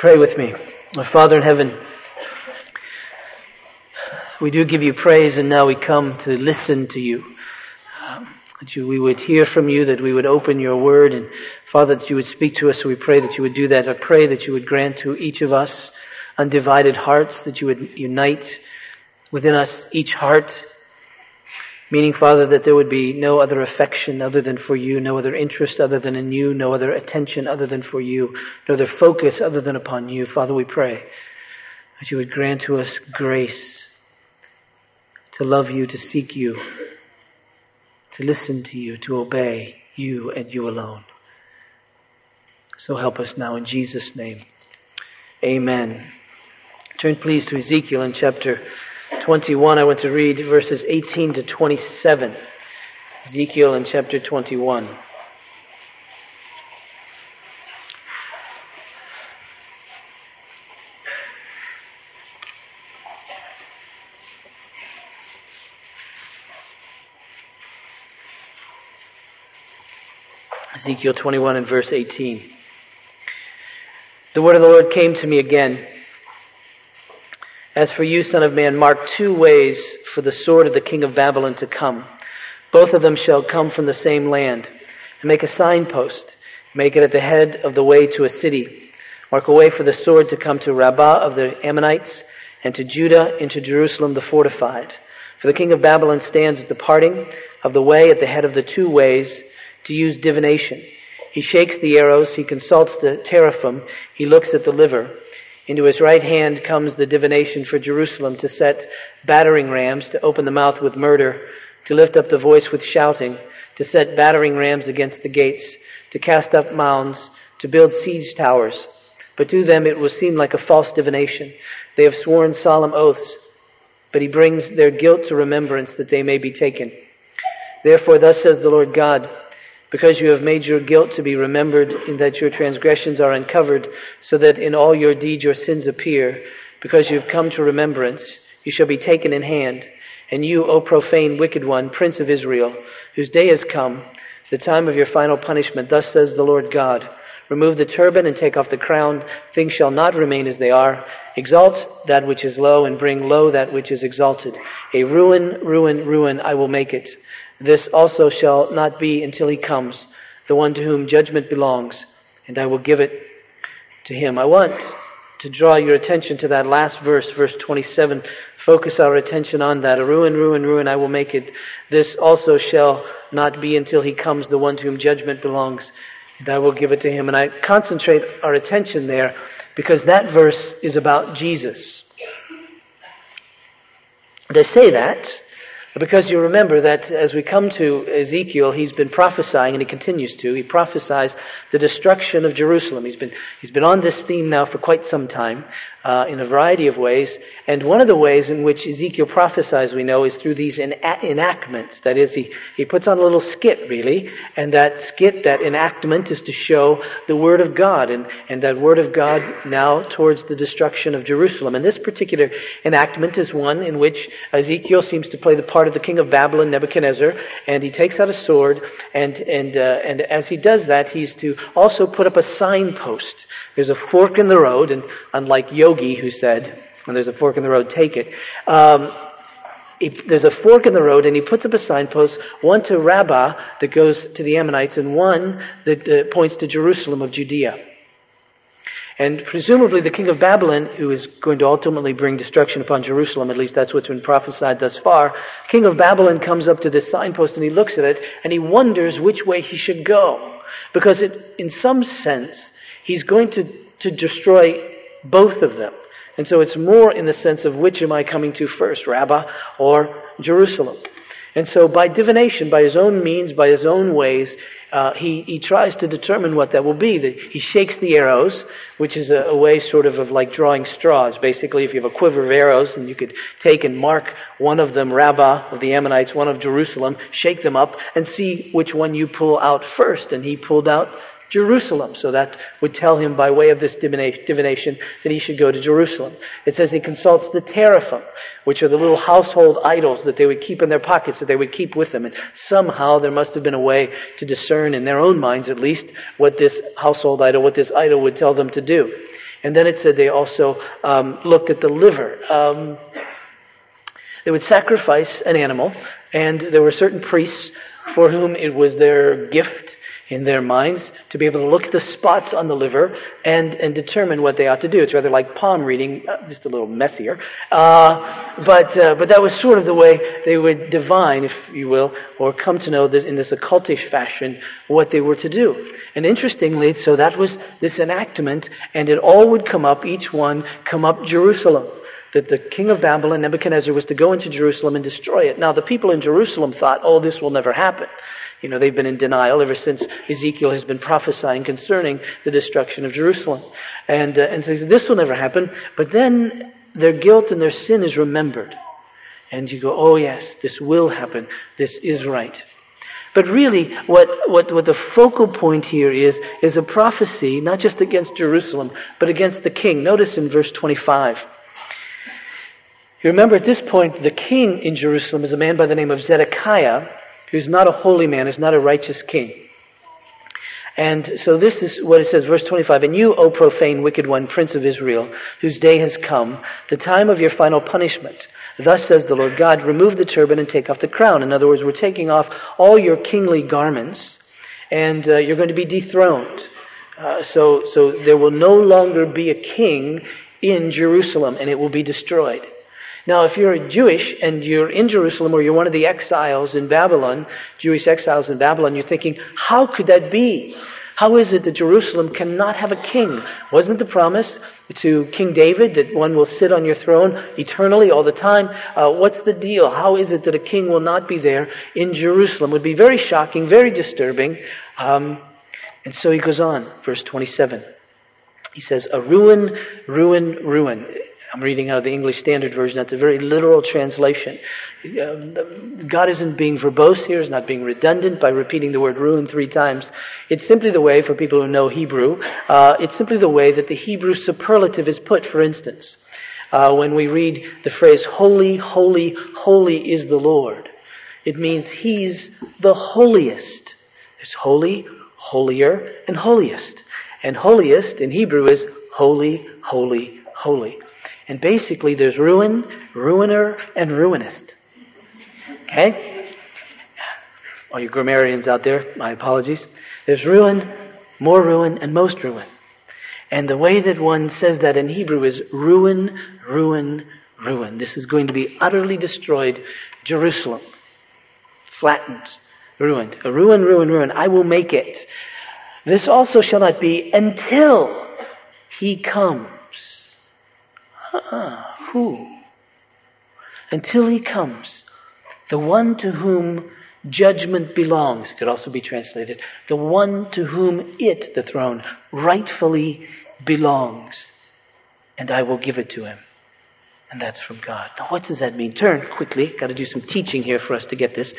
Pray with me. Our Father in heaven, we do give you praise and now we come to listen to you. Um, that you, we would hear from you, that we would open your word and Father, that you would speak to us. We pray that you would do that. I pray that you would grant to each of us undivided hearts, that you would unite within us each heart Meaning, Father, that there would be no other affection other than for you, no other interest other than in you, no other attention other than for you, no other focus other than upon you. Father, we pray that you would grant to us grace to love you, to seek you, to listen to you, to obey you and you alone. So help us now in Jesus' name. Amen. Turn please to Ezekiel in chapter 21, I want to read verses 18 to 27. Ezekiel in chapter 21. Ezekiel 21 and verse 18. The word of the Lord came to me again. As for you, son of man, mark two ways for the sword of the king of Babylon to come. Both of them shall come from the same land. And make a signpost. Make it at the head of the way to a city. Mark a way for the sword to come to Rabbah of the Ammonites, and to Judah, into Jerusalem the fortified. For the king of Babylon stands at the parting of the way at the head of the two ways to use divination. He shakes the arrows, he consults the teraphim, he looks at the liver. Into his right hand comes the divination for Jerusalem to set battering rams, to open the mouth with murder, to lift up the voice with shouting, to set battering rams against the gates, to cast up mounds, to build siege towers. But to them it will seem like a false divination. They have sworn solemn oaths, but he brings their guilt to remembrance that they may be taken. Therefore, thus says the Lord God, because you have made your guilt to be remembered, in that your transgressions are uncovered, so that in all your deeds your sins appear, because you have come to remembrance, you shall be taken in hand. And you, O profane, wicked one, prince of Israel, whose day has come, the time of your final punishment, thus says the Lord God. Remove the turban and take off the crown. Things shall not remain as they are. Exalt that which is low and bring low that which is exalted. A ruin, ruin, ruin I will make it. This also shall not be until he comes, the one to whom judgment belongs, and I will give it to him. I want to draw your attention to that last verse, verse 27. Focus our attention on that. A ruin, ruin, ruin, I will make it. This also shall not be until he comes, the one to whom judgment belongs, and I will give it to him. And I concentrate our attention there because that verse is about Jesus. They say that because you remember that as we come to Ezekiel, he's been prophesying, and he continues to. He prophesies the destruction of Jerusalem. He's been, he's been on this theme now for quite some time uh, in a variety of ways. And one of the ways in which Ezekiel prophesies, we know, is through these enactments. That is, he, he puts on a little skit, really, and that skit, that enactment, is to show the Word of God, and, and that Word of God now towards the destruction of Jerusalem. And this particular enactment is one in which Ezekiel seems to play the part of the king of Babylon, Nebuchadnezzar, and he takes out a sword, and, and, uh, and as he does that, he's to also put up a signpost. There's a fork in the road, and unlike Yogi, who said, when there's a fork in the road, take it. Um, there's a fork in the road, and he puts up a signpost, one to Rabbah that goes to the Ammonites, and one that uh, points to Jerusalem of Judea. And presumably the king of Babylon, who is going to ultimately bring destruction upon Jerusalem, at least that's what's been prophesied thus far, king of Babylon comes up to this signpost and he looks at it and he wonders which way he should go. Because it, in some sense, he's going to, to destroy both of them. And so it's more in the sense of which am I coming to first, Rabbah or Jerusalem? And so by divination, by his own means, by his own ways, uh, he, he tries to determine what that will be. He shakes the arrows, which is a, a, way sort of of like drawing straws. Basically, if you have a quiver of arrows and you could take and mark one of them Rabbah of the Ammonites, one of Jerusalem, shake them up and see which one you pull out first. And he pulled out Jerusalem. So that would tell him by way of this divination that he should go to Jerusalem. It says he consults the teraphim, which are the little household idols that they would keep in their pockets, that they would keep with them. And somehow there must have been a way to discern in their own minds at least what this household idol, what this idol would tell them to do. And then it said they also um, looked at the liver. Um, they would sacrifice an animal, and there were certain priests for whom it was their gift in their minds to be able to look at the spots on the liver and, and determine what they ought to do. It's rather like palm reading, uh, just a little messier. Uh, but, uh, but that was sort of the way they would divine, if you will, or come to know that in this occultish fashion what they were to do. And interestingly, so that was this enactment, and it all would come up, each one come up Jerusalem that the king of Babylon, Nebuchadnezzar, was to go into Jerusalem and destroy it. Now, the people in Jerusalem thought, oh, this will never happen. You know, they've been in denial ever since Ezekiel has been prophesying concerning the destruction of Jerusalem. And, uh, and so this will never happen. But then their guilt and their sin is remembered. And you go, oh yes, this will happen. This is right. But really, what, what, what the focal point here is, is a prophecy, not just against Jerusalem, but against the king. Notice in verse 25. You remember at this point, the king in Jerusalem is a man by the name of Zedekiah, who's not a holy man, is not a righteous king. And so this is what it says, verse 25. And you, O profane, wicked one, prince of Israel, whose day has come, the time of your final punishment. Thus says the Lord God, remove the turban and take off the crown. In other words, we're taking off all your kingly garments, and uh, you're going to be dethroned. Uh, so, so there will no longer be a king in Jerusalem, and it will be destroyed. Now, if you're Jewish and you're in Jerusalem or you're one of the exiles in Babylon, Jewish exiles in Babylon, you're thinking, how could that be? How is it that Jerusalem cannot have a king? Wasn't the promise to King David that one will sit on your throne eternally all the time? Uh, what's the deal? How is it that a king will not be there in Jerusalem? Would be very shocking, very disturbing. Um, and so he goes on, verse 27. He says, A ruin, ruin, ruin. I'm reading out of the English Standard Version. That's a very literal translation. Um, God isn't being verbose here, is not being redundant by repeating the word ruin three times. It's simply the way, for people who know Hebrew, uh, it's simply the way that the Hebrew superlative is put, for instance. Uh, when we read the phrase, holy, holy, holy is the Lord, it means He's the holiest. There's holy, holier, and holiest. And holiest in Hebrew is holy, holy, holy. And basically, there's ruin, ruiner, and ruinist. Okay? All you grammarians out there, my apologies. There's ruin, more ruin, and most ruin. And the way that one says that in Hebrew is ruin, ruin, ruin. This is going to be utterly destroyed. Jerusalem. Flattened. Ruined. A ruin, ruin, ruin. I will make it. This also shall not be until he comes. Uh-uh. Who? Until he comes, the one to whom judgment belongs, could also be translated, the one to whom it, the throne, rightfully belongs, and I will give it to him. And that's from God. Now, what does that mean? Turn quickly. Got to do some teaching here for us to get this.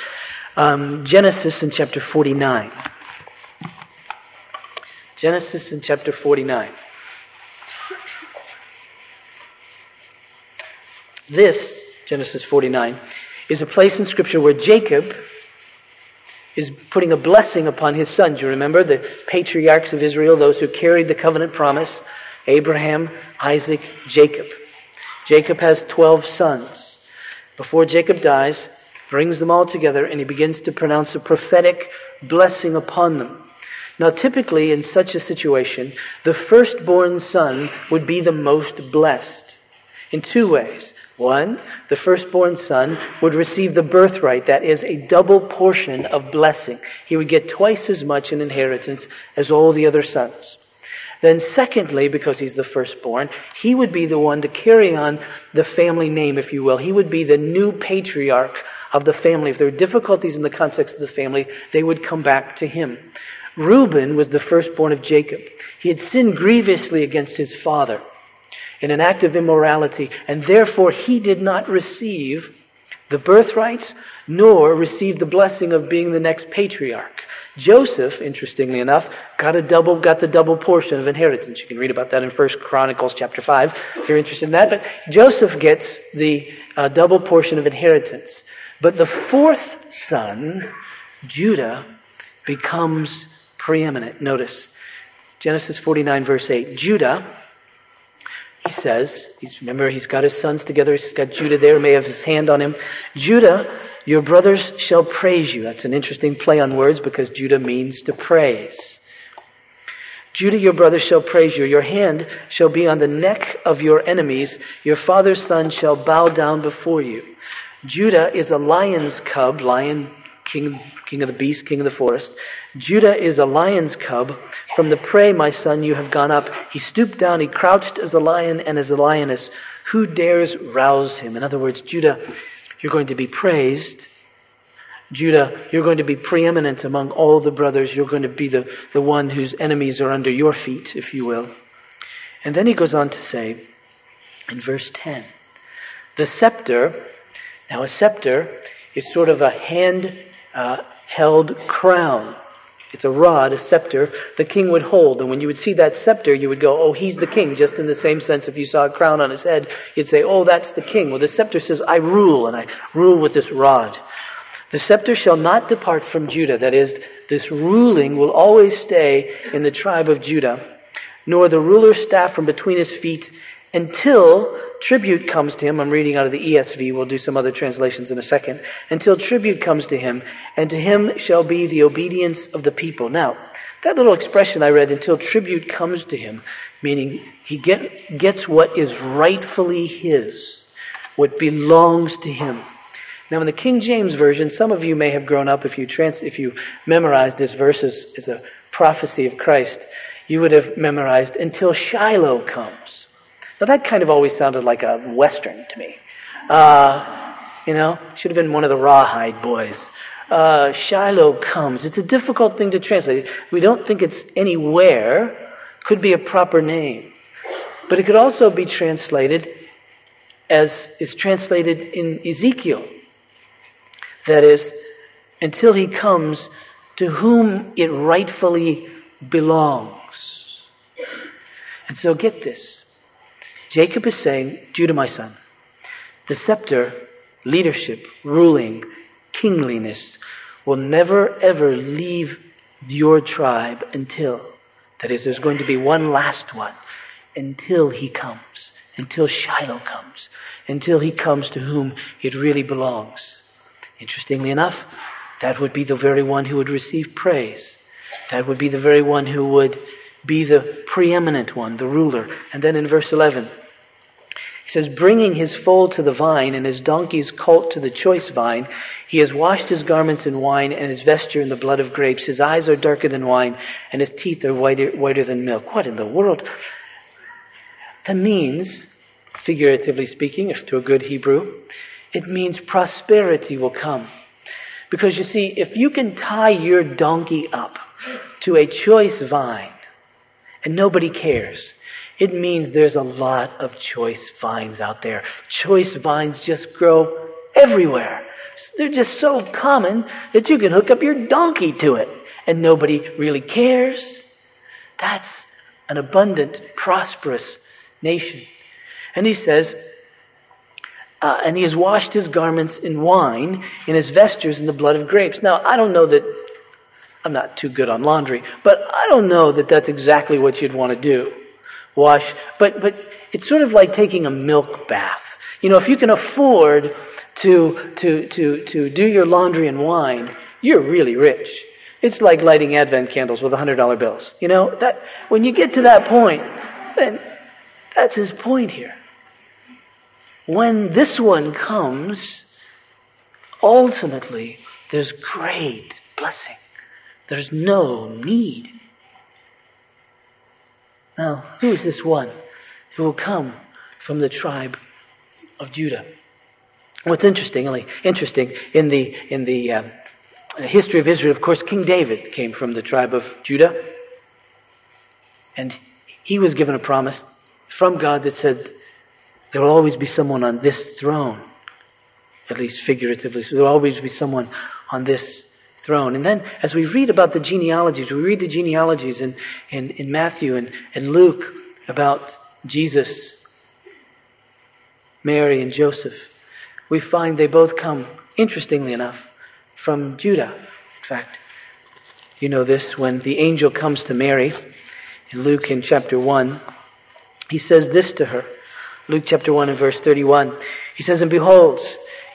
Um, Genesis in chapter 49. Genesis in chapter 49. This, Genesis 49, is a place in Scripture where Jacob is putting a blessing upon his sons. You remember the patriarchs of Israel, those who carried the covenant promise Abraham, Isaac, Jacob. Jacob has 12 sons. Before Jacob dies, brings them all together and he begins to pronounce a prophetic blessing upon them. Now, typically in such a situation, the firstborn son would be the most blessed in two ways. One, the firstborn son would receive the birthright, that is, a double portion of blessing. He would get twice as much in inheritance as all the other sons. Then, secondly, because he's the firstborn, he would be the one to carry on the family name, if you will. He would be the new patriarch of the family. If there were difficulties in the context of the family, they would come back to him. Reuben was the firstborn of Jacob. He had sinned grievously against his father in an act of immorality, and therefore he did not receive the birthrights nor received the blessing of being the next patriarch. Joseph, interestingly enough, got a double, got the double portion of inheritance. You can read about that in First Chronicles chapter 5 if you're interested in that. But Joseph gets the uh, double portion of inheritance. But the fourth son, Judah, becomes preeminent. Notice Genesis 49 verse 8. Judah, he says, he's, remember he's got his sons together, he's got Judah there, may have his hand on him. Judah, your brothers shall praise you. That's an interesting play on words because Judah means to praise. Judah, your brothers shall praise you. Your hand shall be on the neck of your enemies. Your father's son shall bow down before you. Judah is a lion's cub, lion, king, king of the beast, king of the forest. Judah is a lion's cub. From the prey, my son, you have gone up. He stooped down, he crouched as a lion and as a lioness. Who dares rouse him? In other words, Judah you're going to be praised. Judah, you're going to be preeminent among all the brothers. You're going to be the, the one whose enemies are under your feet, if you will. And then he goes on to say in verse 10 the scepter, now a scepter is sort of a hand uh, held crown. It's a rod, a scepter, the king would hold. And when you would see that scepter, you would go, oh, he's the king. Just in the same sense, if you saw a crown on his head, you'd say, oh, that's the king. Well, the scepter says, I rule, and I rule with this rod. The scepter shall not depart from Judah. That is, this ruling will always stay in the tribe of Judah, nor the ruler's staff from between his feet until tribute comes to him. I'm reading out of the ESV. We'll do some other translations in a second. Until tribute comes to him, and to him shall be the obedience of the people. Now, that little expression I read, until tribute comes to him, meaning he get, gets what is rightfully his, what belongs to him. Now, in the King James Version, some of you may have grown up if you trans, if you memorized this verse as, as a prophecy of Christ, you would have memorized until Shiloh comes. Now that kind of always sounded like a Western to me. Uh, you know, should have been one of the Rawhide boys. Uh, Shiloh comes. It's a difficult thing to translate. We don't think it's anywhere. Could be a proper name. But it could also be translated as is translated in Ezekiel. That is, until he comes to whom it rightfully belongs. And so get this. Jacob is saying, Judah, my son, the scepter, leadership, ruling, kingliness will never ever leave your tribe until, that is, there's going to be one last one, until he comes, until Shiloh comes, until he comes to whom it really belongs. Interestingly enough, that would be the very one who would receive praise. That would be the very one who would be the preeminent one, the ruler. And then in verse 11, he says, bringing his foal to the vine and his donkey's colt to the choice vine, he has washed his garments in wine and his vesture in the blood of grapes. His eyes are darker than wine and his teeth are whiter, whiter than milk. What in the world? That means, figuratively speaking, if to a good Hebrew, it means prosperity will come. Because you see, if you can tie your donkey up to a choice vine and nobody cares, it means there's a lot of choice vines out there. Choice vines just grow everywhere. They're just so common that you can hook up your donkey to it and nobody really cares. That's an abundant, prosperous nation. And he says, uh, and he has washed his garments in wine, and his vestures in the blood of grapes. Now, I don't know that, I'm not too good on laundry, but I don't know that that's exactly what you'd want to do wash. But, but it's sort of like taking a milk bath. You know, if you can afford to, to, to, to do your laundry in wine, you're really rich. It's like lighting Advent candles with $100 bills. You know, that, when you get to that point, then that's his point here. When this one comes, ultimately, there's great blessing. There's no need now, who is this one who will come from the tribe of Judah? What's interesting, interesting in the in the um, history of Israel, of course, King David came from the tribe of Judah, and he was given a promise from God that said there will always be someone on this throne, at least figuratively. So there will always be someone on this throne. And then as we read about the genealogies, we read the genealogies in, in, in Matthew and, and Luke about Jesus, Mary, and Joseph. We find they both come, interestingly enough, from Judah. In fact, you know this when the angel comes to Mary in Luke in chapter 1, he says this to her. Luke chapter 1 and verse 31. He says, And behold,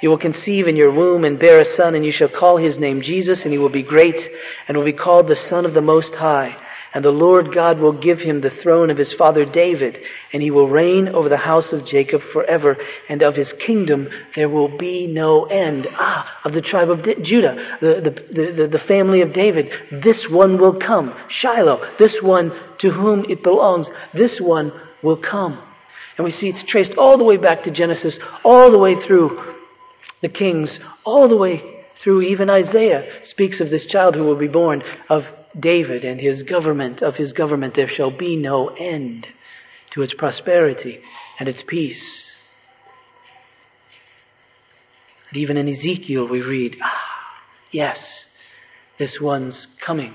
you will conceive in your womb and bear a son, and you shall call his name Jesus, and he will be great, and will be called the Son of the Most High. And the Lord God will give him the throne of his father David, and he will reign over the house of Jacob forever, and of his kingdom there will be no end. Ah, of the tribe of Judah, the, the, the, the family of David, this one will come. Shiloh, this one to whom it belongs, this one will come. And we see it's traced all the way back to Genesis, all the way through the kings, all the way through even Isaiah speaks of this child who will be born of David and his government. Of his government there shall be no end to its prosperity and its peace. And even in Ezekiel we read, ah, yes, this one's coming.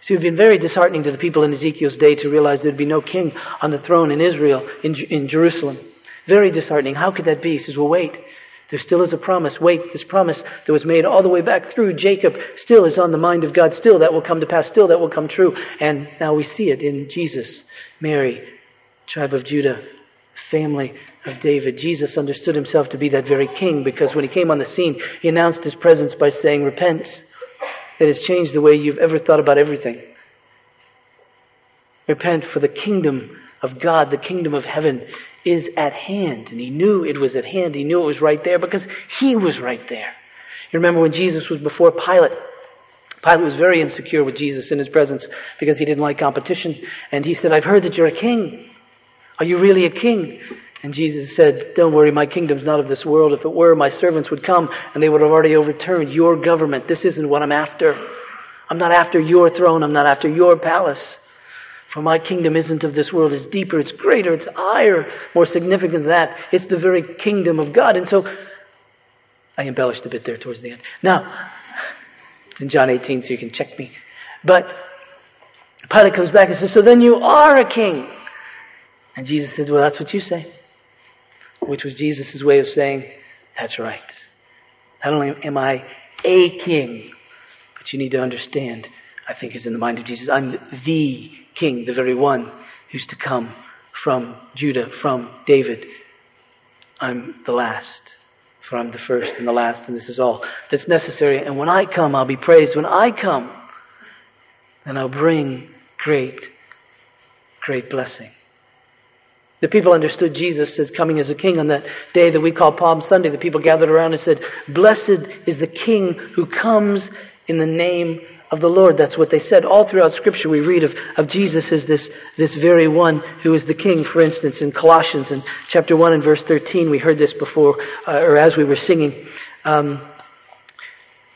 So it would have been very disheartening to the people in Ezekiel's day to realize there'd be no king on the throne in Israel, in, in Jerusalem. Very disheartening. How could that be? He says, well, wait. There still is a promise. Wait, this promise that was made all the way back through Jacob still is on the mind of God. Still that will come to pass. Still that will come true. And now we see it in Jesus, Mary, tribe of Judah, family of David. Jesus understood himself to be that very king because when he came on the scene, he announced his presence by saying, repent that has changed the way you've ever thought about everything. Repent for the kingdom of God, the kingdom of heaven is at hand. And he knew it was at hand. He knew it was right there because he was right there. You remember when Jesus was before Pilate? Pilate was very insecure with Jesus in his presence because he didn't like competition. And he said, I've heard that you're a king. Are you really a king? And Jesus said, Don't worry, my kingdom's not of this world. If it were, my servants would come and they would have already overturned your government. This isn't what I'm after. I'm not after your throne. I'm not after your palace. For my kingdom isn't of this world. It's deeper, it's greater, it's higher, more significant than that. It's the very kingdom of God. And so, I embellished a bit there towards the end. Now, it's in John 18, so you can check me. But Pilate comes back and says, So then you are a king. And Jesus said, Well, that's what you say which was Jesus' way of saying, that's right. Not only am I a king, but you need to understand, I think is in the mind of Jesus, I'm the king, the very one who's to come from Judah, from David. I'm the last, for I'm the first and the last, and this is all that's necessary. And when I come, I'll be praised. When I come, then I'll bring great, great blessing. The people understood Jesus as coming as a king on that day that we call Palm Sunday. The people gathered around and said, Blessed is the king who comes in the name of the Lord. That's what they said. All throughout scripture we read of, of Jesus as this, this very one who is the king. For instance, in Colossians in chapter 1 and verse 13, we heard this before, uh, or as we were singing. Um,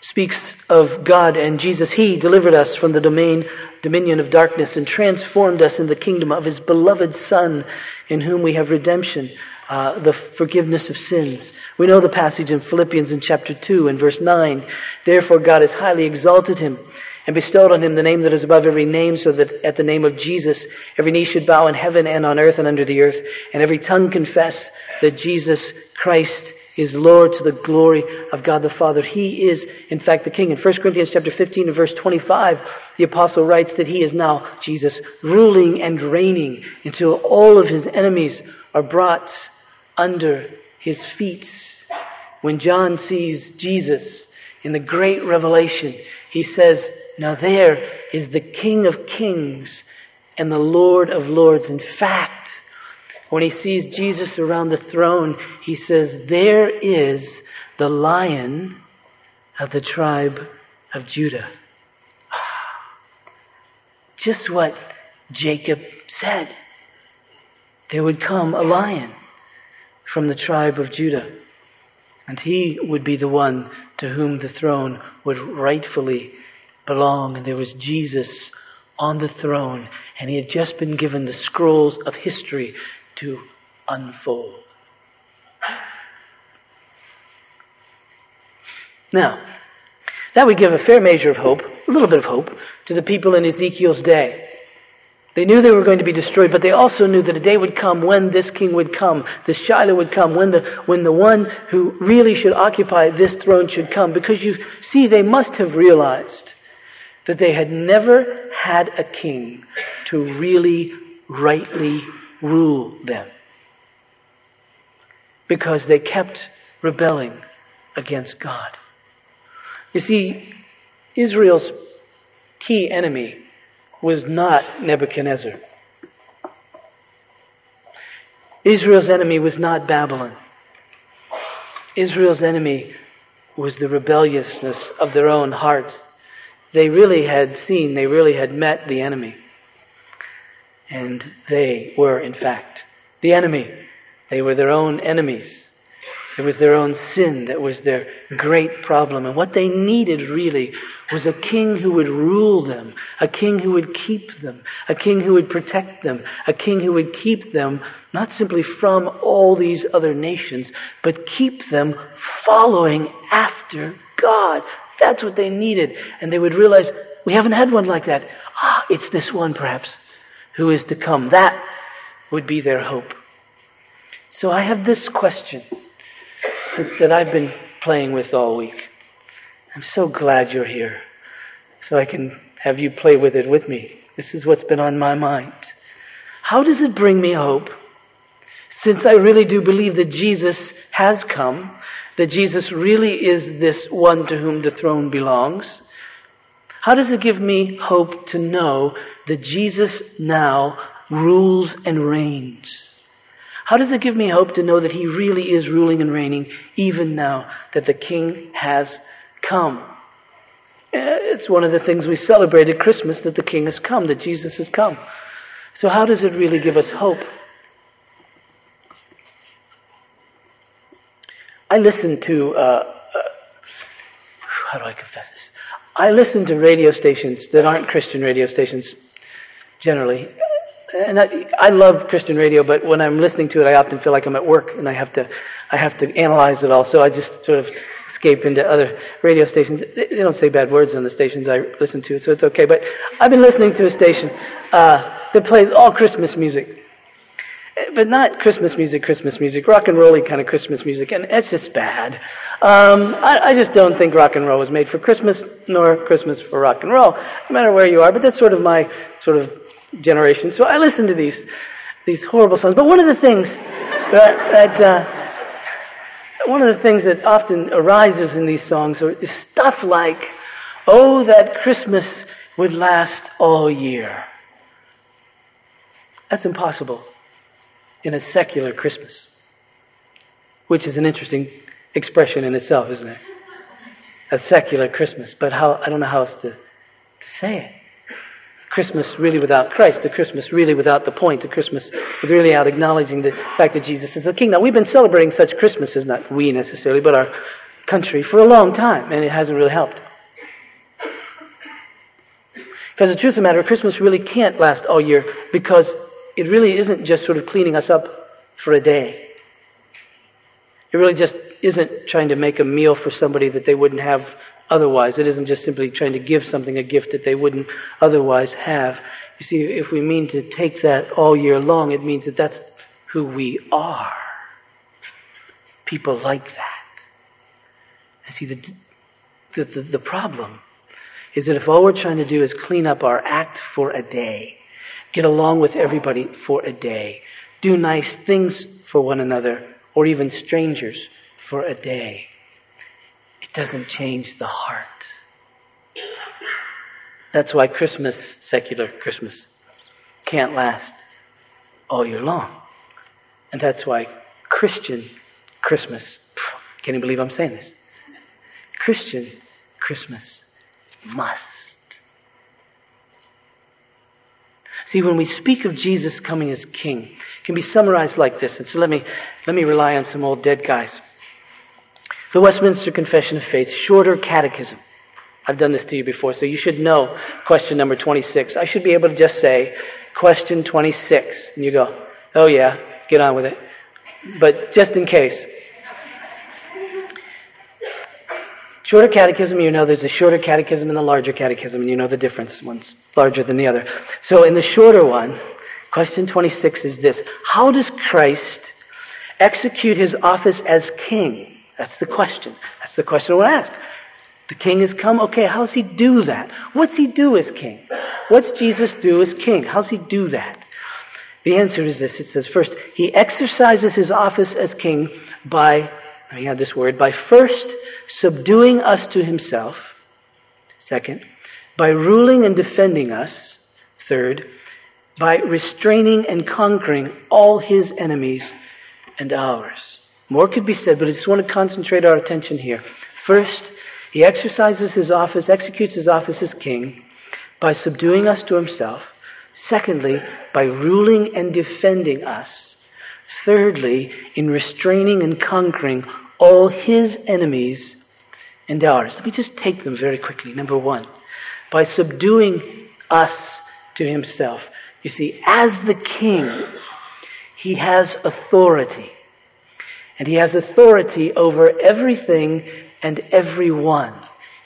speaks of God and Jesus. He delivered us from the domain, dominion of darkness and transformed us in the kingdom of His beloved Son in whom we have redemption, uh, the forgiveness of sins. We know the passage in Philippians in chapter 2 and verse 9. Therefore God has highly exalted him and bestowed on him the name that is above every name so that at the name of Jesus every knee should bow in heaven and on earth and under the earth and every tongue confess that Jesus Christ is Lord to the glory of God the Father. He is, in fact, the King. In 1 Corinthians chapter 15 and verse 25, the apostle writes that he is now, Jesus, ruling and reigning until all of his enemies are brought under his feet. When John sees Jesus in the great revelation, he says, now there is the King of kings and the Lord of lords. In fact, when he sees Jesus around the throne, he says, There is the lion of the tribe of Judah. Just what Jacob said. There would come a lion from the tribe of Judah, and he would be the one to whom the throne would rightfully belong. And there was Jesus on the throne, and he had just been given the scrolls of history to unfold. Now, that would give a fair measure of hope, a little bit of hope, to the people in Ezekiel's day. They knew they were going to be destroyed, but they also knew that a day would come when this king would come, this Shiloh would come, when the, when the one who really should occupy this throne should come. Because you see, they must have realized that they had never had a king to really rightly rule them. Because they kept rebelling against God. You see, Israel's key enemy was not Nebuchadnezzar. Israel's enemy was not Babylon. Israel's enemy was the rebelliousness of their own hearts. They really had seen, they really had met the enemy. And they were, in fact, the enemy. They were their own enemies. It was their own sin that was their great problem. And what they needed really was a king who would rule them, a king who would keep them, a king who would protect them, a king who would keep them not simply from all these other nations, but keep them following after God. That's what they needed. And they would realize, we haven't had one like that. Ah, it's this one perhaps who is to come. That would be their hope. So I have this question that, that I've been playing with all week. I'm so glad you're here so I can have you play with it with me. This is what's been on my mind. How does it bring me hope? Since I really do believe that Jesus has come, that Jesus really is this one to whom the throne belongs, how does it give me hope to know that Jesus now rules and reigns? How does it give me hope to know that He really is ruling and reigning even now that the King has come? Eh, it's one of the things we celebrate at Christmas that the King has come, that Jesus has come. So, how does it really give us hope? I listen to, uh, uh, how do I confess this? I listen to radio stations that aren't Christian radio stations generally and I, I, love Christian radio, but when I'm listening to it, I often feel like I'm at work and I have to, I have to analyze it all. So I just sort of escape into other radio stations. They don't say bad words on the stations I listen to, so it's okay. But I've been listening to a station uh, that plays all Christmas music, but not Christmas music, Christmas music, rock and rolly kind of Christmas music, and it's just bad. Um, I, I just don't think rock and roll was made for Christmas, nor Christmas for rock and roll, no matter where you are. But that's sort of my sort of generation. So I listen to these, these horrible songs. But one of the things that, that uh, one of the things that often arises in these songs is stuff like, "Oh, that Christmas would last all year." That's impossible in a secular Christmas, which is an interesting expression in itself, isn't it? A secular Christmas, but how I don't know how else to, to say it. Christmas really without Christ, a Christmas really without the point, a Christmas really out acknowledging the fact that Jesus is the King. Now, we've been celebrating such Christmases, not we necessarily, but our country for a long time, and it hasn't really helped. Because the truth of the matter, Christmas really can't last all year because it really isn't just sort of cleaning us up for a day. It really just isn't trying to make a meal for somebody that they wouldn't have otherwise. It isn't just simply trying to give something a gift that they wouldn't otherwise have. You see, if we mean to take that all year long, it means that that's who we are. People like that. And see, the, the, the, the problem is that if all we're trying to do is clean up our act for a day, get along with everybody for a day, do nice things for one another, or even strangers for a day, it doesn't change the heart. That's why Christmas, secular Christmas, can't last all year long. And that's why Christian Christmas, can you believe I'm saying this? Christian Christmas must. See, when we speak of Jesus coming as king, it can be summarized like this. And so let me, let me rely on some old dead guys. The Westminster Confession of Faith, shorter catechism. I've done this to you before, so you should know question number 26. I should be able to just say, question 26, and you go, oh yeah, get on with it. But just in case, Shorter catechism, you know there's a shorter catechism and a larger catechism, and you know the difference. One's larger than the other. So in the shorter one, question 26 is this. How does Christ execute his office as king? That's the question. That's the question I want ask. The king has come. Okay, how does he do that? What's he do as king? What's Jesus do as king? How does he do that? The answer is this. It says first, he exercises his office as king by, he had this word, by first subduing us to himself. Second, by ruling and defending us. Third, by restraining and conquering all his enemies and ours. More could be said, but I just want to concentrate our attention here. First, he exercises his office, executes his office as king by subduing us to himself. Secondly, by ruling and defending us. Thirdly, in restraining and conquering all his enemies and ours. Let me just take them very quickly. Number one, by subduing us to himself. You see, as the king, he has authority. And he has authority over everything and everyone.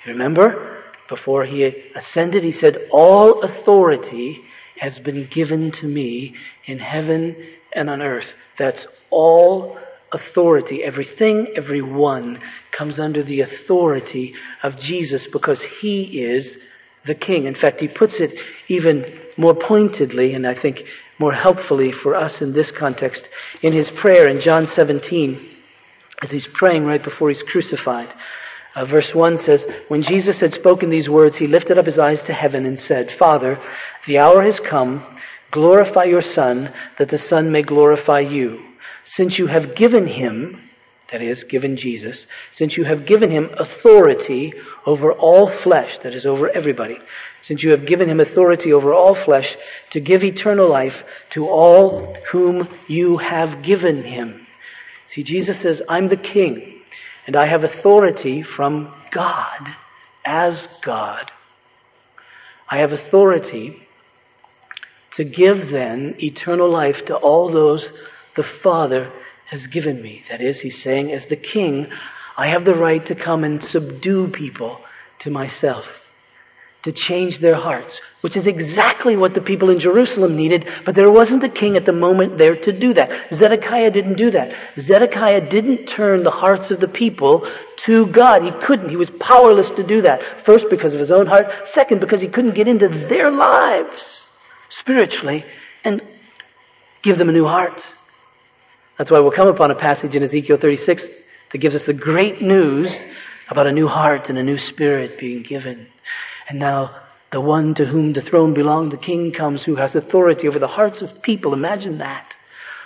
Remember, before he ascended, he said, All authority has been given to me in heaven and on earth. That's all authority. Everything, everyone comes under the authority of Jesus because he is the king. In fact, he puts it even more pointedly and I think more helpfully for us in this context in his prayer in John 17 as he's praying right before he's crucified. Uh, verse 1 says, When Jesus had spoken these words, he lifted up his eyes to heaven and said, Father, the hour has come. Glorify your Son, that the Son may glorify you. Since you have given him, that is, given Jesus, since you have given him authority over all flesh, that is, over everybody, since you have given him authority over all flesh to give eternal life to all whom you have given him. See, Jesus says, I'm the king. And I have authority from God as God. I have authority to give then eternal life to all those the Father has given me. That is, he's saying, as the king, I have the right to come and subdue people to myself to change their hearts, which is exactly what the people in Jerusalem needed, but there wasn't a king at the moment there to do that. Zedekiah didn't do that. Zedekiah didn't turn the hearts of the people to God. He couldn't. He was powerless to do that. First, because of his own heart. Second, because he couldn't get into their lives spiritually and give them a new heart. That's why we'll come upon a passage in Ezekiel 36 that gives us the great news about a new heart and a new spirit being given. And now the one to whom the throne belonged, the king comes who has authority over the hearts of people. Imagine that.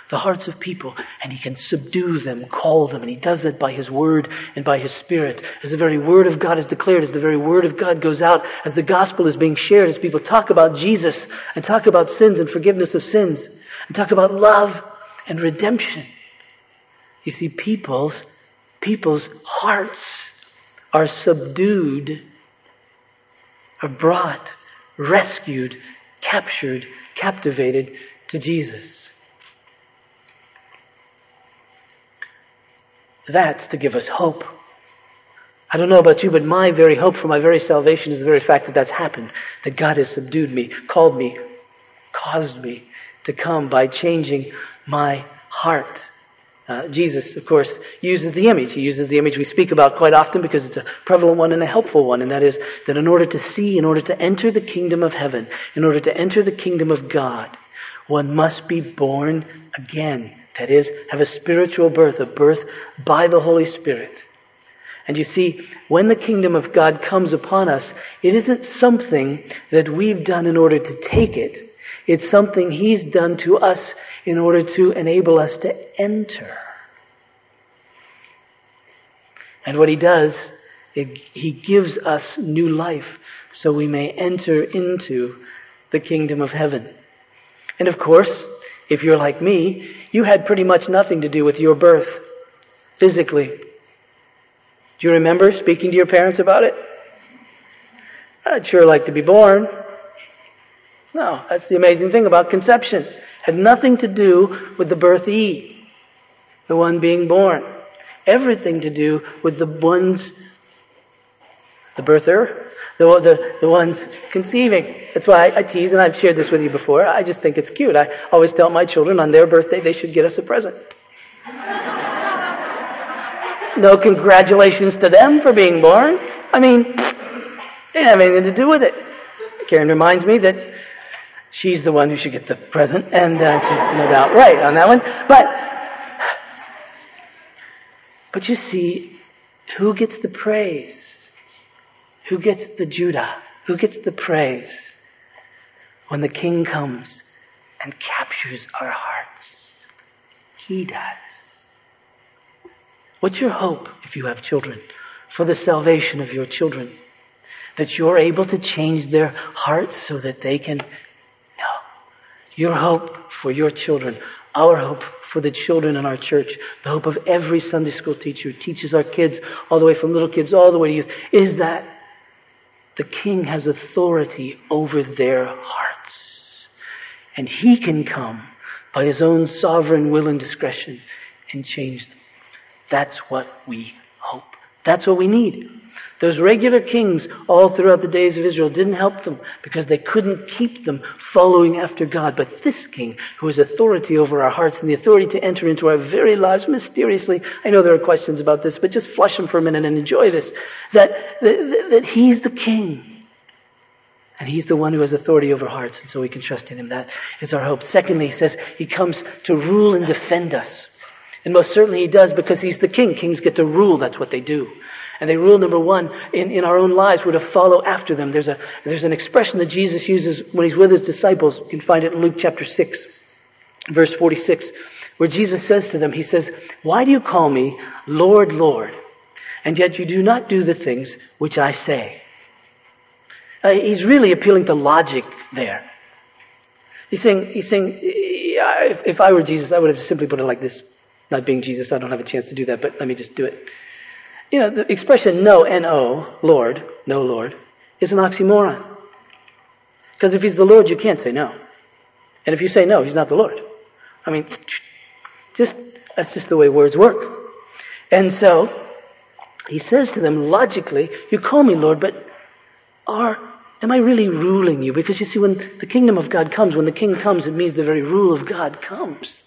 The hearts of people. And he can subdue them, call them. And he does that by his word and by his spirit. As the very word of God is declared, as the very word of God goes out, as the gospel is being shared, as people talk about Jesus and talk about sins and forgiveness of sins and talk about love and redemption. You see, people's, people's hearts are subdued are brought, rescued, captured, captivated to Jesus. That's to give us hope. I don't know about you, but my very hope for my very salvation is the very fact that that's happened. That God has subdued me, called me, caused me to come by changing my heart. Uh, Jesus, of course, uses the image. He uses the image we speak about quite often because it's a prevalent one and a helpful one, and that is that in order to see, in order to enter the kingdom of heaven, in order to enter the kingdom of God, one must be born again. That is, have a spiritual birth, a birth by the Holy Spirit. And you see, when the kingdom of God comes upon us, it isn't something that we've done in order to take it. It's something He's done to us in order to enable us to enter. And what He does, it, He gives us new life so we may enter into the kingdom of heaven. And of course, if you're like me, you had pretty much nothing to do with your birth physically. Do you remember speaking to your parents about it? I'd sure like to be born. No, that's the amazing thing about conception. It Had nothing to do with the birthee, the one being born. Everything to do with the one's the birther, the, the, the ones conceiving. That's why I, I tease, and I've shared this with you before. I just think it's cute. I always tell my children on their birthday they should get us a present. no congratulations to them for being born. I mean, they didn't have anything to do with it. Karen reminds me that she's the one who should get the present, and uh, she's no doubt right on that one. But, but you see, who gets the praise? Who gets the Judah? Who gets the praise? When the king comes and captures our hearts. He does. What's your hope if you have children for the salvation of your children? That you're able to change their hearts so that they can. Your hope for your children, our hope for the children in our church, the hope of every Sunday school teacher who teaches our kids, all the way from little kids all the way to youth, is that the king has authority over their hearts. And he can come by his own sovereign will and discretion and change them. That's what we hope. That's what we need. Those regular kings all throughout the days of Israel didn't help them because they couldn't keep them following after God. But this king, who has authority over our hearts and the authority to enter into our very lives mysteriously, I know there are questions about this, but just flush them for a minute and enjoy this, that, that, that he's the king. And he's the one who has authority over hearts, and so we can trust in him. That is our hope. Secondly, he says he comes to rule and defend us. And most certainly he does because he's the king. Kings get to rule. That's what they do. And they rule, number one, in, in our own lives. We're to follow after them. There's a, there's an expression that Jesus uses when he's with his disciples. You can find it in Luke chapter 6, verse 46, where Jesus says to them, he says, why do you call me Lord, Lord, and yet you do not do the things which I say? Uh, he's really appealing to logic there. He's saying, he's saying, if, if I were Jesus, I would have simply put it like this. Not being Jesus, I don't have a chance to do that, but let me just do it. You know, the expression no, N-O, Lord, no Lord, is an oxymoron. Because if he's the Lord, you can't say no. And if you say no, he's not the Lord. I mean, just, that's just the way words work. And so, he says to them logically, you call me Lord, but are, am I really ruling you? Because you see, when the kingdom of God comes, when the king comes, it means the very rule of God comes.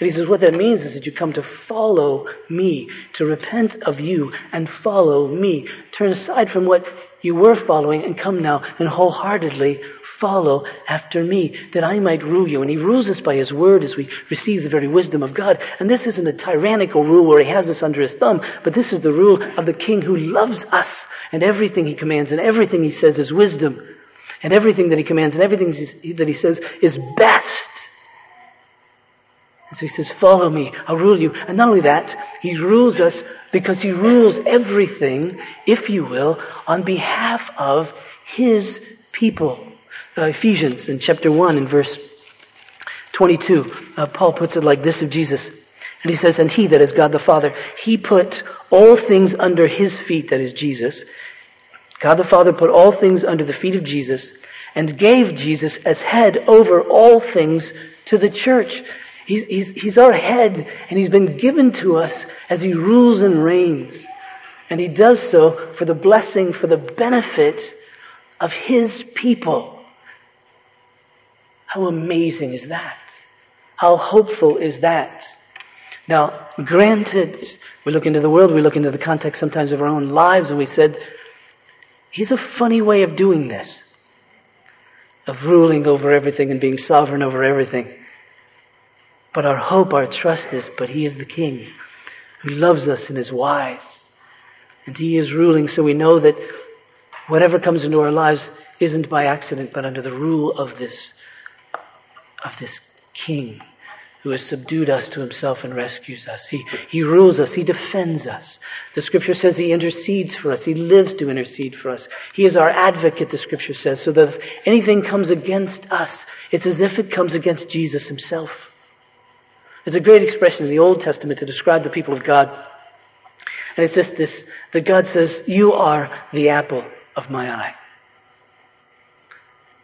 And he says, what that means is that you come to follow me, to repent of you and follow me. Turn aside from what you were following and come now and wholeheartedly follow after me, that I might rule you. And he rules us by his word as we receive the very wisdom of God. And this isn't a tyrannical rule where he has us under his thumb, but this is the rule of the king who loves us and everything he commands and everything he says is wisdom. And everything that he commands and everything that he says is best. And so he says, follow me, I'll rule you. And not only that, he rules us because he rules everything, if you will, on behalf of his people. Uh, Ephesians in chapter 1 in verse 22, uh, Paul puts it like this of Jesus. And he says, and he, that is God the Father, he put all things under his feet, that is Jesus. God the Father put all things under the feet of Jesus and gave Jesus as head over all things to the church. He's, he's, he's our head, and he's been given to us as he rules and reigns. And he does so for the blessing, for the benefit of his people. How amazing is that? How hopeful is that? Now, granted, we look into the world, we look into the context sometimes of our own lives, and we said, he's a funny way of doing this. Of ruling over everything and being sovereign over everything. But our hope, our trust is, but He is the King who loves us and is wise. And He is ruling, so we know that whatever comes into our lives isn't by accident, but under the rule of this, of this King who has subdued us to himself and rescues us. He, he rules us. He defends us. The scripture says he intercedes for us. He lives to intercede for us. He is our advocate, the scripture says, so that if anything comes against us, it's as if it comes against Jesus himself. There's a great expression in the Old Testament to describe the people of God. And it's this, this, that God says, you are the apple of my eye.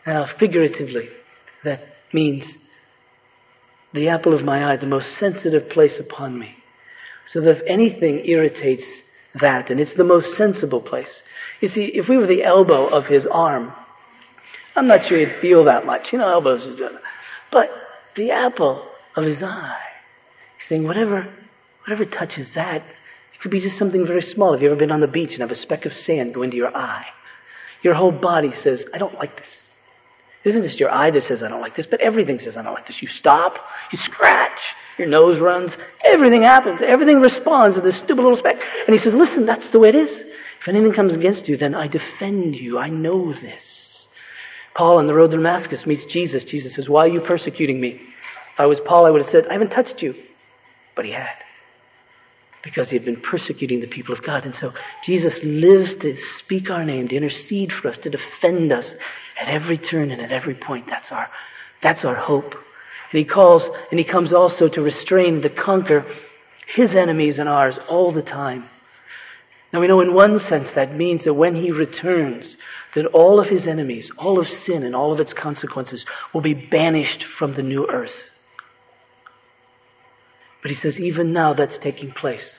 Now, figuratively, that means the apple of my eye, the most sensitive place upon me. So that if anything irritates that, and it's the most sensible place. You see, if we were the elbow of his arm, I'm not sure he'd feel that much. You know, elbows is But the apple of his eye, he's saying whatever, whatever touches that, it could be just something very small. Have you ever been on the beach and have a speck of sand go into your eye? Your whole body says, I don't like this. It isn't just your eye that says, I don't like this, but everything says, I don't like this. You stop, you scratch, your nose runs, everything happens, everything responds to this stupid little speck. And he says, listen, that's the way it is. If anything comes against you, then I defend you. I know this. Paul on the road to Damascus meets Jesus. Jesus says, why are you persecuting me? If I was Paul, I would have said, I haven't touched you. But he had because he had been persecuting the people of God. And so Jesus lives to speak our name, to intercede for us, to defend us at every turn and at every point. That's our, that's our hope. And he calls, and he comes also to restrain, to conquer his enemies and ours all the time. Now we know in one sense that means that when he returns, that all of his enemies, all of sin and all of its consequences will be banished from the new earth. But he says, even now that's taking place.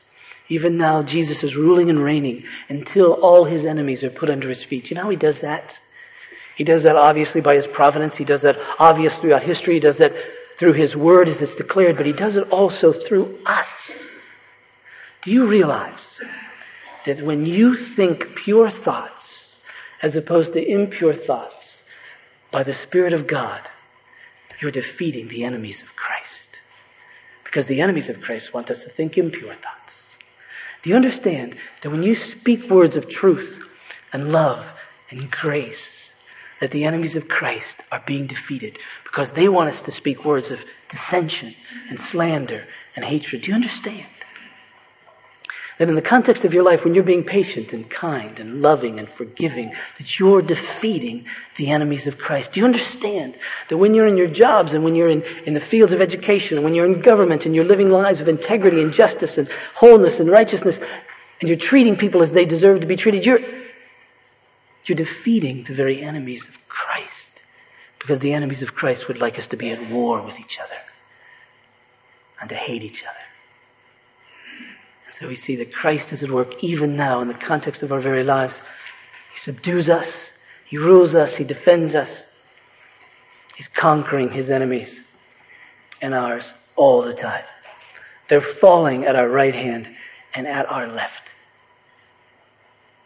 Even now, Jesus is ruling and reigning until all his enemies are put under his feet. You know how he does that? He does that obviously by his providence. He does that obviously throughout history. He does that through his word as it's declared, but he does it also through us. Do you realize that when you think pure thoughts as opposed to impure thoughts by the Spirit of God, you're defeating the enemies of Christ? Because the enemies of Christ want us to think impure thoughts. Do you understand that when you speak words of truth and love and grace, that the enemies of Christ are being defeated because they want us to speak words of dissension and slander and hatred. Do you understand? That in the context of your life, when you're being patient and kind and loving and forgiving, that you're defeating the enemies of Christ. Do you understand that when you're in your jobs and when you're in, in the fields of education and when you're in government and you're living lives of integrity and justice and wholeness and righteousness and you're treating people as they deserve to be treated, you're, you're defeating the very enemies of Christ. Because the enemies of Christ would like us to be at war with each other and to hate each other. So we see that Christ is at work even now in the context of our very lives. He subdues us. He rules us. He defends us. He's conquering his enemies and ours all the time. They're falling at our right hand and at our left.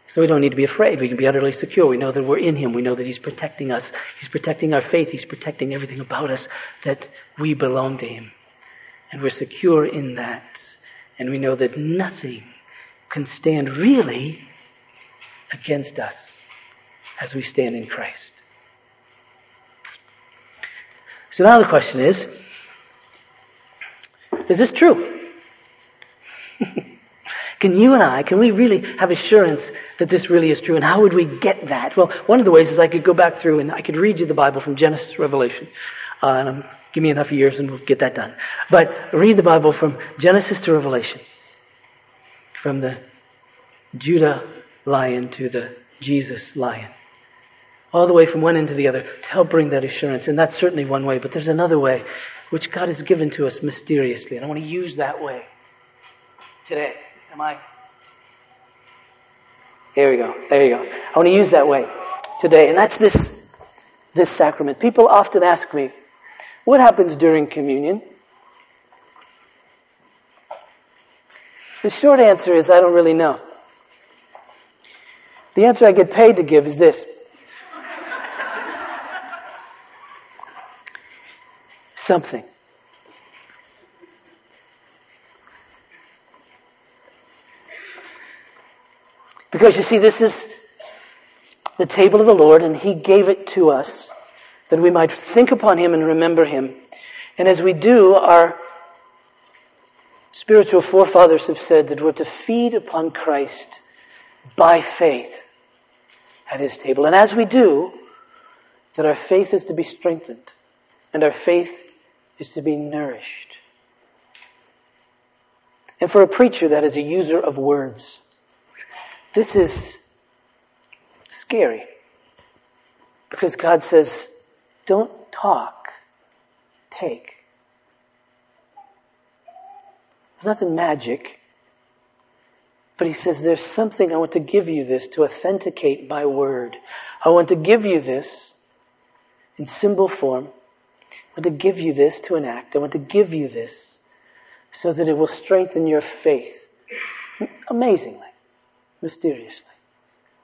So we don't need to be afraid. We can be utterly secure. We know that we're in Him. We know that He's protecting us. He's protecting our faith. He's protecting everything about us, that we belong to Him. And we're secure in that. And we know that nothing can stand really against us as we stand in Christ. So now the question is, is this true? can you and I, can we really have assurance that this really is true? And how would we get that? Well, one of the ways is I could go back through and I could read you the Bible from Genesis to Revelation. Uh, Give me enough years and we'll get that done. But read the Bible from Genesis to Revelation. From the Judah lion to the Jesus lion. All the way from one end to the other to help bring that assurance. And that's certainly one way, but there's another way which God has given to us mysteriously. And I want to use that way today. Am I? There we go. There you go. I want to use that way today. And that's this, this sacrament. People often ask me, what happens during communion? The short answer is I don't really know. The answer I get paid to give is this. Something. Because you see, this is the table of the Lord, and He gave it to us that we might think upon him and remember him. And as we do, our spiritual forefathers have said that we're to feed upon Christ by faith at his table. And as we do, that our faith is to be strengthened and our faith is to be nourished. And for a preacher that is a user of words, this is scary. Because God says, don't talk. Take. There's nothing magic. But he says, there's something I want to give you this to authenticate my word. I want to give you this in symbol form. I want to give you this to enact. I want to give you this so that it will strengthen your faith amazingly, mysteriously,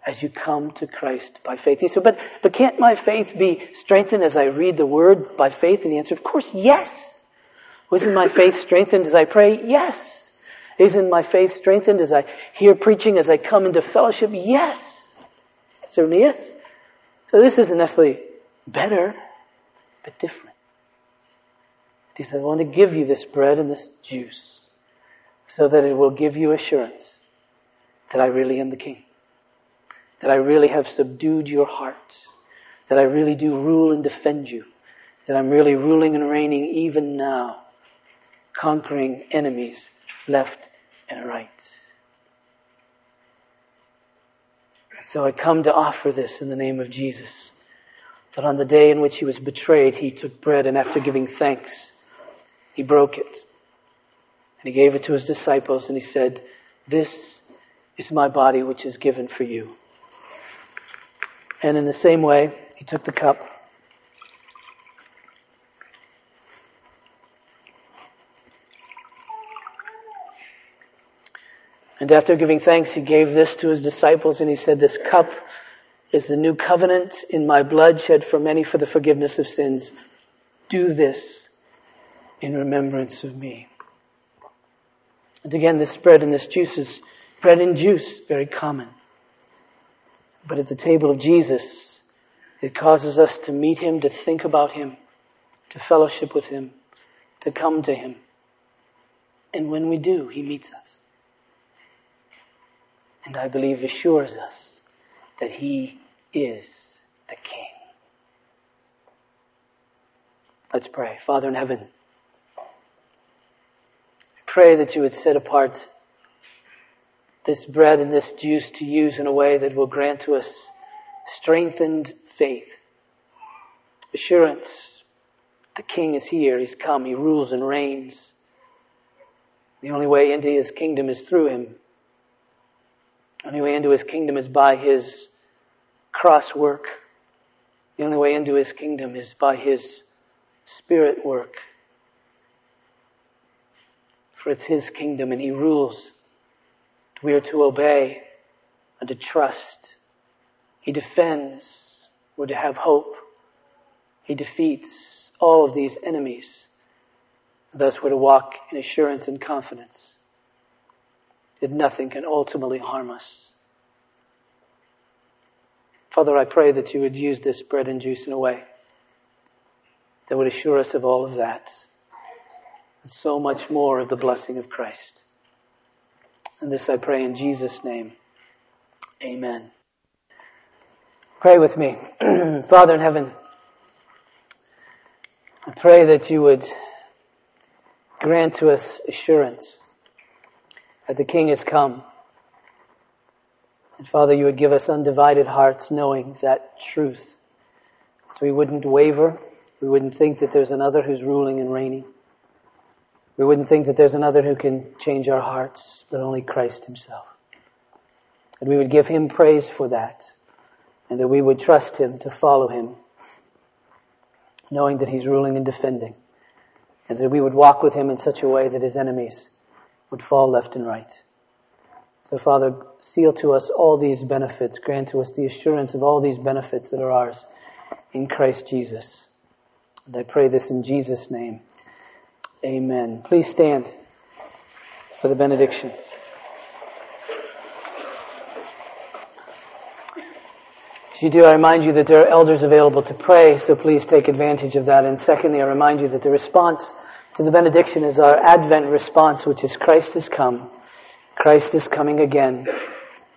as you come to Christ by faith. He said, but, but can't my faith be strengthened as I read the word by faith? And the answer, of course, yes. Wasn't my faith strengthened as I pray? Yes. Isn't my faith strengthened as I hear preaching, as I come into fellowship? Yes. Certainly is. So this isn't necessarily better, but different. He said, I want to give you this bread and this juice so that it will give you assurance that I really am the king, that I really have subdued your heart, that I really do rule and defend you, that I'm really ruling and reigning even now, conquering enemies left and right. And so I come to offer this in the name of Jesus. That on the day in which he was betrayed, he took bread and after giving thanks, he broke it. And he gave it to his disciples and he said, This is my body which is given for you. And in the same way, he took the cup And after giving thanks, he gave this to his disciples and he said, this cup is the new covenant in my blood shed for many for the forgiveness of sins. Do this in remembrance of me. And again, this bread and this juice is bread and juice, very common. But at the table of Jesus, it causes us to meet him, to think about him, to fellowship with him, to come to him. And when we do, he meets us and I believe assures us that He is the King. Let's pray. Father in heaven, I pray that you would set apart this bread and this juice to use in a way that will grant to us strengthened faith, assurance. The King is here. He's come. He rules and reigns. The only way into His kingdom is through Him. The only way into his kingdom is by his cross work. The only way into his kingdom is by his spirit work. For it's his kingdom and he rules. We are to obey and to trust. He defends. We're to have hope. He defeats all of these enemies. Thus, we're to walk in assurance and confidence that nothing can ultimately harm us. Father, I pray that you would use this bread and juice in a way that would assure us of all of that and so much more of the blessing of Christ. And this I pray in Jesus' name. Amen. Pray with me. Father in heaven, I pray that you would grant to us assurance that the King has come. And Father, you would give us undivided hearts knowing that truth. That we wouldn't waver. We wouldn't think that there's another who's ruling and reigning. We wouldn't think that there's another who can change our hearts, but only Christ himself. And we would give him praise for that. And that we would trust him to follow him, knowing that he's ruling and defending. And that we would walk with him in such a way that his enemies would fall left and right. So, Father, seal to us all these benefits. Grant to us the assurance of all these benefits that are ours in Christ Jesus. And I pray this in Jesus' name. Amen. Please stand for the benediction. As you do, I remind you that there are elders available to pray, so please take advantage of that. And secondly, I remind you that the response to the benediction is our Advent response, which is Christ is come. Christ is coming again.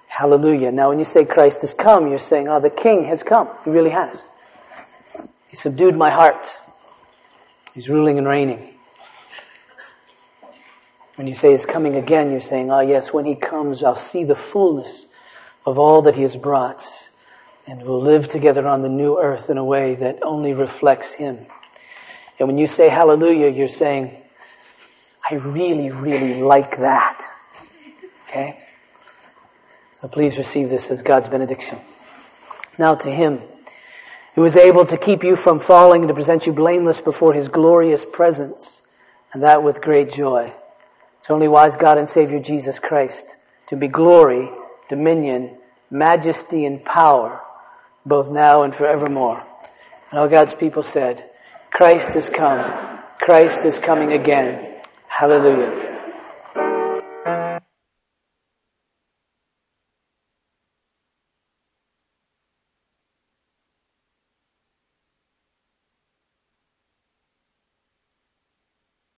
Hallelujah. Now, when you say Christ has come, you're saying, oh, the King has come. He really has. He subdued my heart. He's ruling and reigning. When you say he's coming again, you're saying, oh, yes, when he comes, I'll see the fullness of all that he has brought. And we'll live together on the new earth in a way that only reflects him. And when you say hallelujah, you're saying, I really, really like that. Okay? So please receive this as God's benediction. Now to Him who is able to keep you from falling and to present you blameless before His glorious presence, and that with great joy. To only wise God and Savior Jesus Christ, to be glory, dominion, majesty, and power, both now and forevermore. And all God's people said, Christ is come. Christ is coming again. Hallelujah.